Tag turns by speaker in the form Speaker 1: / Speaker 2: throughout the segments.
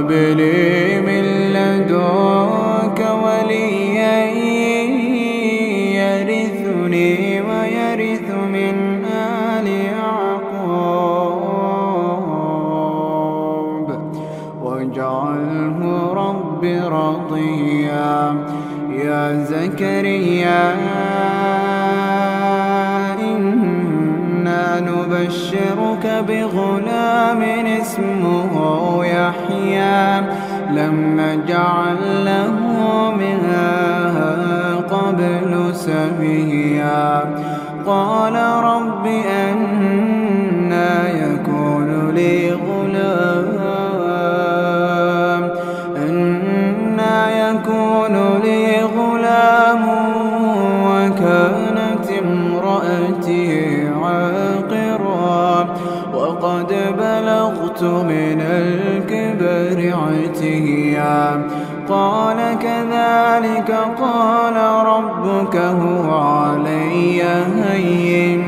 Speaker 1: فهب لي من لدنك وليا يرثني ويرث من آل يعقوب. واجعله رب رضيا. يا زكريا نبشرك بغلام اسمه يحيى. لم نجعل له من قبل سميا. قال رب أنا من الكبر عتيا. قال كذلك قال ربك هو علي هين.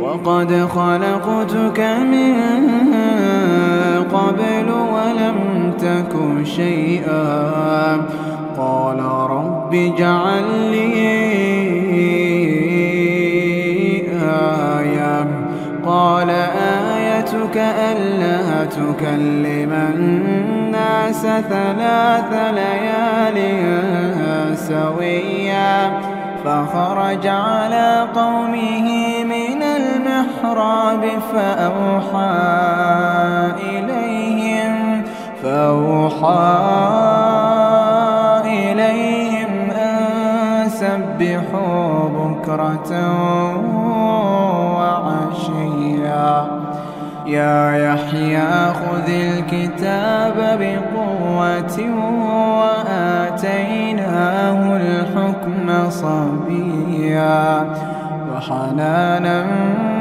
Speaker 1: وقد خلقتك من قبل ولم تك شيئا. قال رب اجعل لي ألا تكلم الناس ثلاث ليال سويا فخرج على قومه من المحراب فأوحى إليهم فأوحى إليهم أن سبحوا بكرة وعشيا يا يحيى خذ الكتاب بقوة وآتيناه الحكم صبيا. وحنانا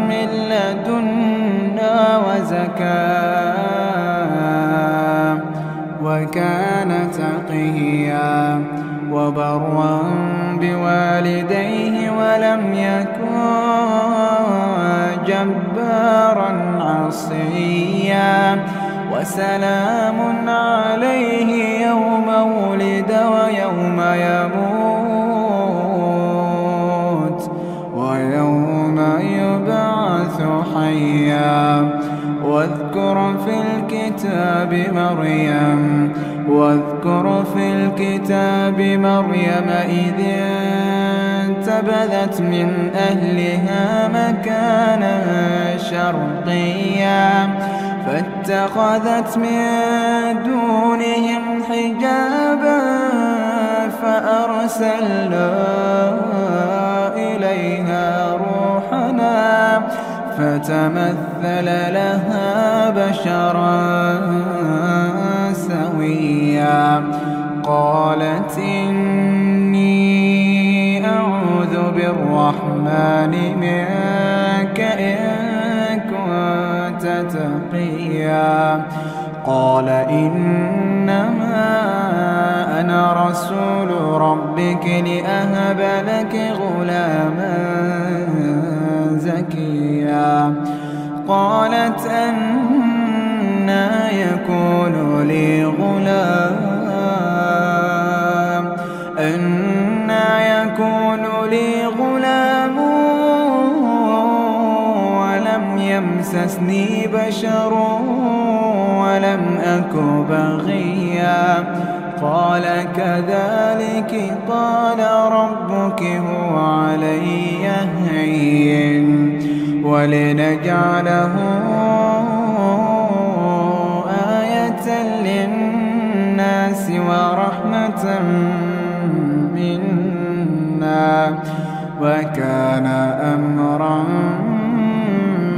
Speaker 1: من لدنا وزكاة وكان تقيا. وبرا بوالديه ولم يكن جبارا عصيا وسلام عليه يوم ولد ويوم يموت ويوم يبعث حيا. واذكر في الكتاب مريم واذكر في الكتاب مريم إذ انتبذت من أهلها مكانا شرقيا فاتخذت من دونهم حجابا فأرسلنا إليها روحنا فتمثل لها بشرا سويا. قالت أعوذ بالرحمن منك إن كنت تقيا. قال إنما أنا رسول ربك لأهب لك غلاما زكيا. قالت أنا يكون لي غلام يمسسني بشر ولم أك بغيا. قال كذلك قال ربك هو علي هين ولنجعله آية للناس ورحمة منا. وكان أمرا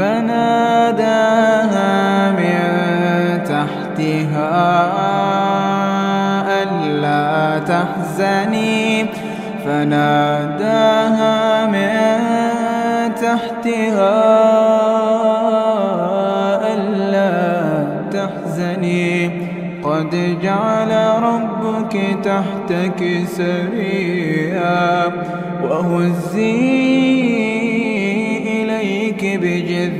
Speaker 1: فناداها من تحتها ألا تحزني. فناداها من تحتها ألا تحزني. قد جعل ربك تحتك سريا وهزي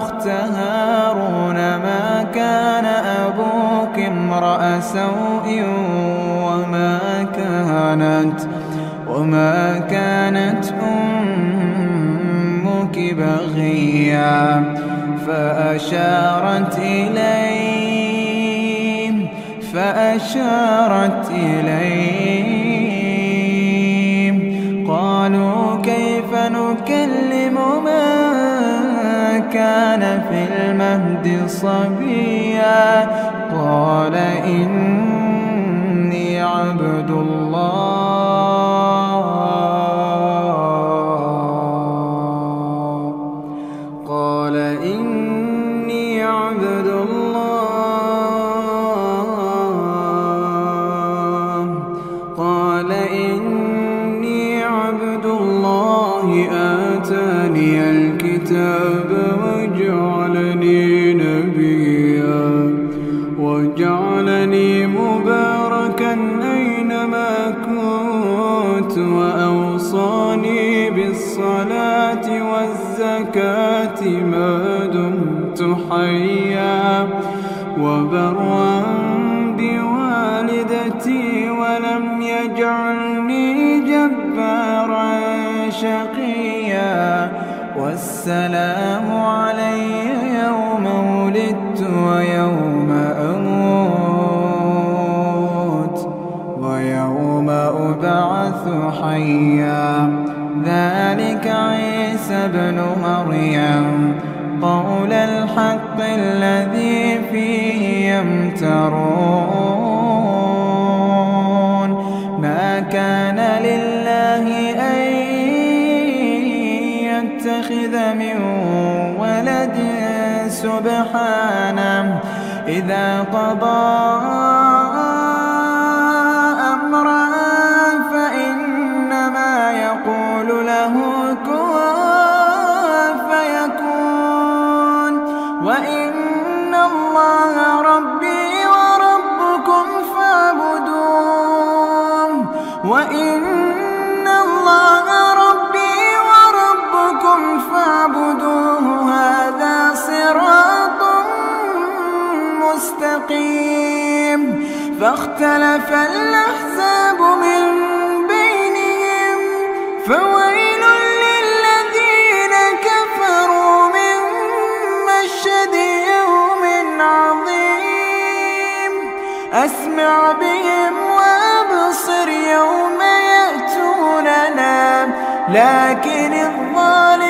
Speaker 1: أخت هارون ما كان أبوك امرأ سوء وما كانت وما كانت أمك بغيا فأشارت إليه فأشارت إليه. قالوا كيف نكلم كان في المهد صبيا. قال إني عبد الله. والزكاة ما دمت حيا وبرا بوالدتي ولم يجعلني جبارا شقيا والسلام علي يوم ولدت ويوم أموت ويوم أبعث حيا ذلك عيسى بن مريم. قول الحق الذي فيه يمترون. ما كان لله أن يتخذ من ولد سبحانه. إذا قضى فاختلف الأحزاب من بينهم فويل للذين كفروا من مشهد يوم عظيم. أسمع بهم وأبصر يوم يأتوننا لكن الظالمون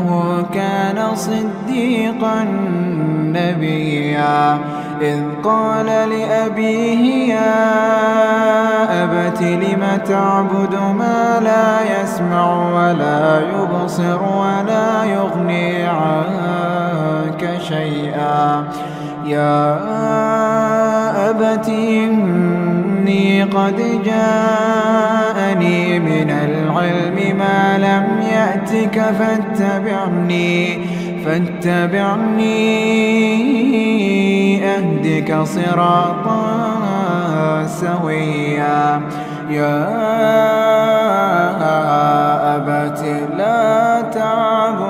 Speaker 1: إنه كان صديقا نبيا. إذ قال لأبيه يا أبت لم تعبد ما لا يسمع ولا يبصر ولا يغني عنك شيئا؟ يا أبت إني قد جاءني من العلم ما لم يأتك فاتبعني فاتبعني أهدك صراطا سويا. يا أبت لا تعبد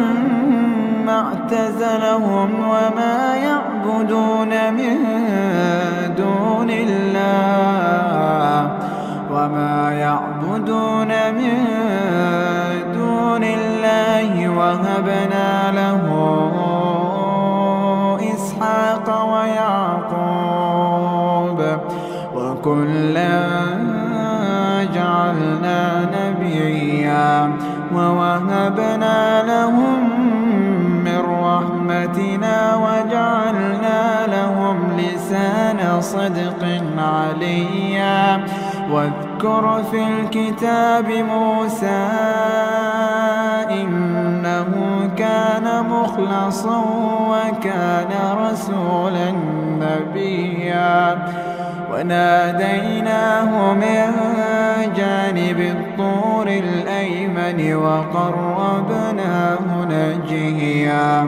Speaker 1: اعتزلهم وما يعبدون من دون الله. وما يعبدون من دون الله. وهبنا له إسحاق ويعقوب. وكلا جعلنا نبيا. ووهبنا لهم رحمتنا وجعلنا لهم لسان صدق عليا. واذكر في الكتاب موسى إنه كان مخلصا وكان رسولا نبيا. وناديناه من جانب الطور الأيمن وقربناه نجيا.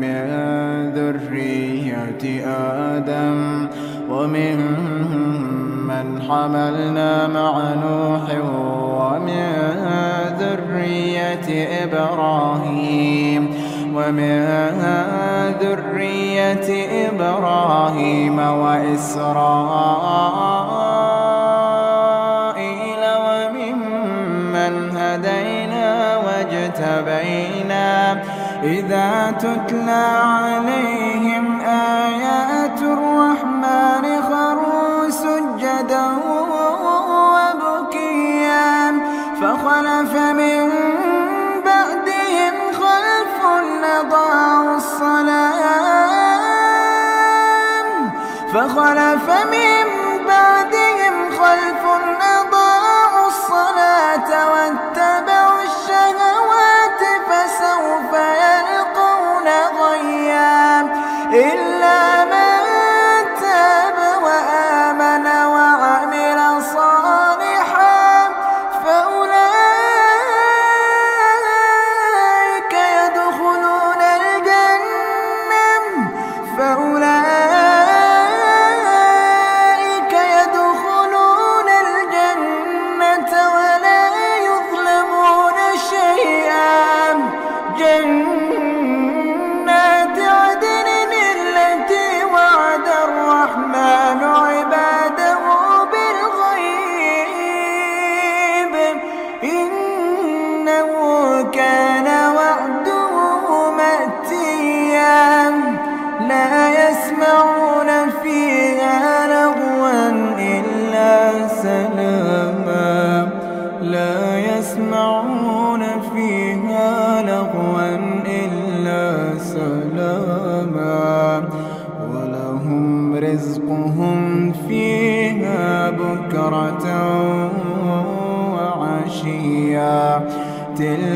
Speaker 1: من ذرية آدم ومن من حملنا مع نوح ومن ذرية إبراهيم ومن ذرية إبراهيم وإسرائيل وممن هدينا واجتبينا إذا تتلى عليهم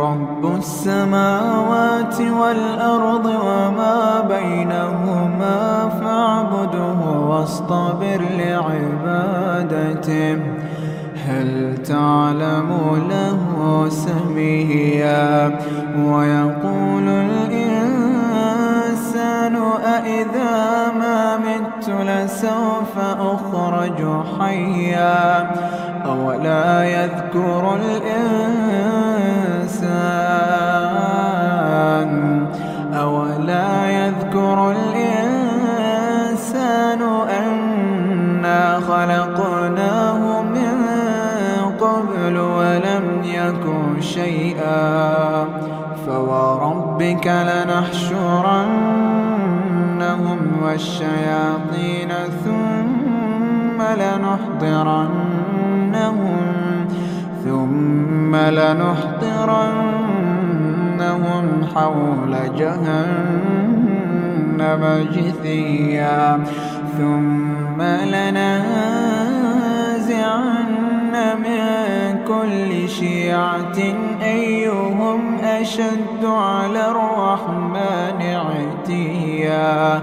Speaker 1: رب السماوات والأرض وما بينهما فاعبده واصطبر لعبادته. هل تعلم له سميا؟ ويقول الإنسان أإذا ما مت لسوف أخرج حيا أولا يذكر الإنسان أولا يذكر الإنسان أنا خلقناه من قبل ولم يكن شيئا فوربك لنحشرنهم والشياطين ثم لنحضرنهم ثم لنحضرنهم حول جهنم جثيا ثم لننزعن من كل شيعة أيهم أشد على الرحمن عتيا.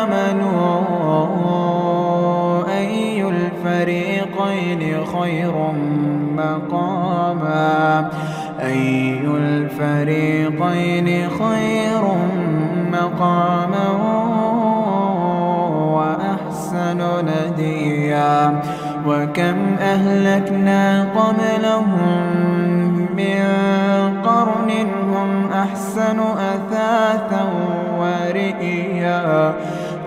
Speaker 1: خير مقاما. أي الفريقين خير مقاما وأحسن نديا. وكم أهلكنا قبلهم من قرن هم أحسن أثاثا ورئيا.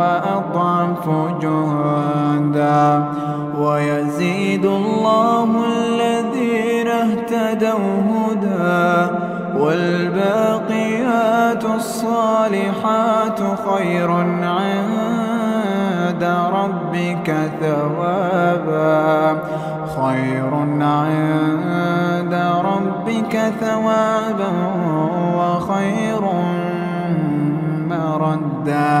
Speaker 1: وأضعف جهدا ويزيد الله الذين اهتدوا هدى. والباقيات الصالحات خير عند ربك ثوابا. خير عند ربك ثوابا وخير مردا.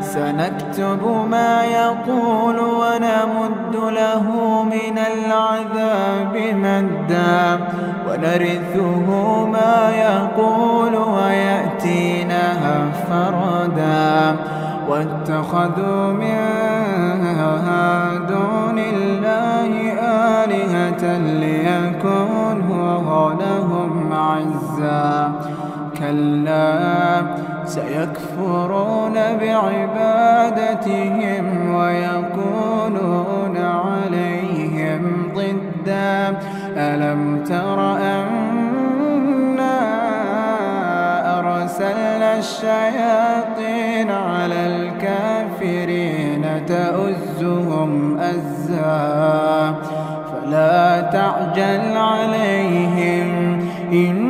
Speaker 1: سنكتب ما يقول ونمد له من العذاب مدا ونرثه ما يقول ويأتينا فردا واتخذوا من دون الله آلهة ليكونوا لهم عزا كلا سيكفرون بعبادتهم ويكونون عليهم ضدا ألم تر أنا أرسلنا الشياطين على الكافرين تؤزهم أزا فلا تعجل عليهم إن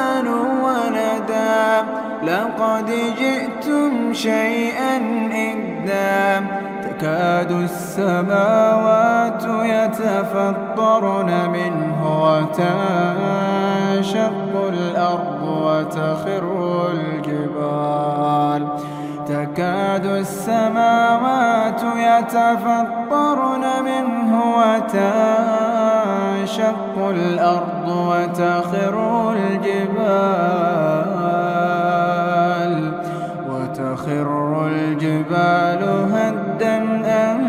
Speaker 1: لقد جئتم شيئا إدا. تكاد السماوات يتفطرن منه وتنشق الأرض وتخر الجبال. تكاد السماوات يتفطرن منه وتنشق الأرض وتخر الجبال. وتخر الجبال هدا أن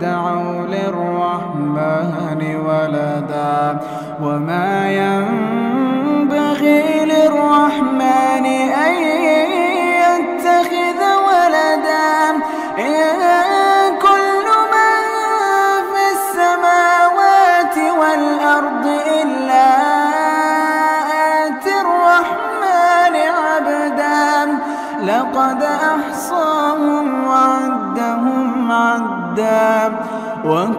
Speaker 1: دعوا للرحمن ولدا وما ينبغي للرحمن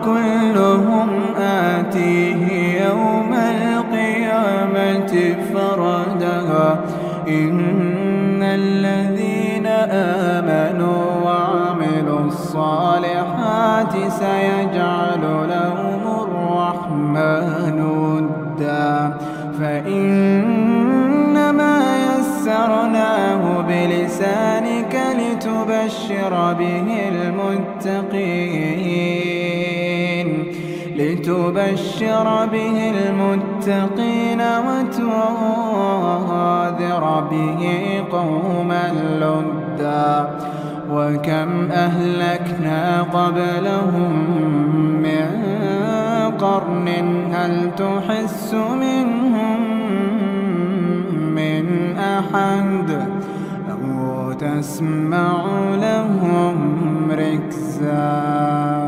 Speaker 1: وكلهم آتيه يوم القيامة فردا إن الذين آمنوا وعملوا الصالحات سيجعل لهم الرحمن ودا. فإنما يسرناه بلسانك لتبشر به المتقين. لتبشر به المتقين وتنذر به قوما لدا وكم أهلكنا قبلهم من قرن هل تحس منهم من أحد أو تسمع لهم ركزاً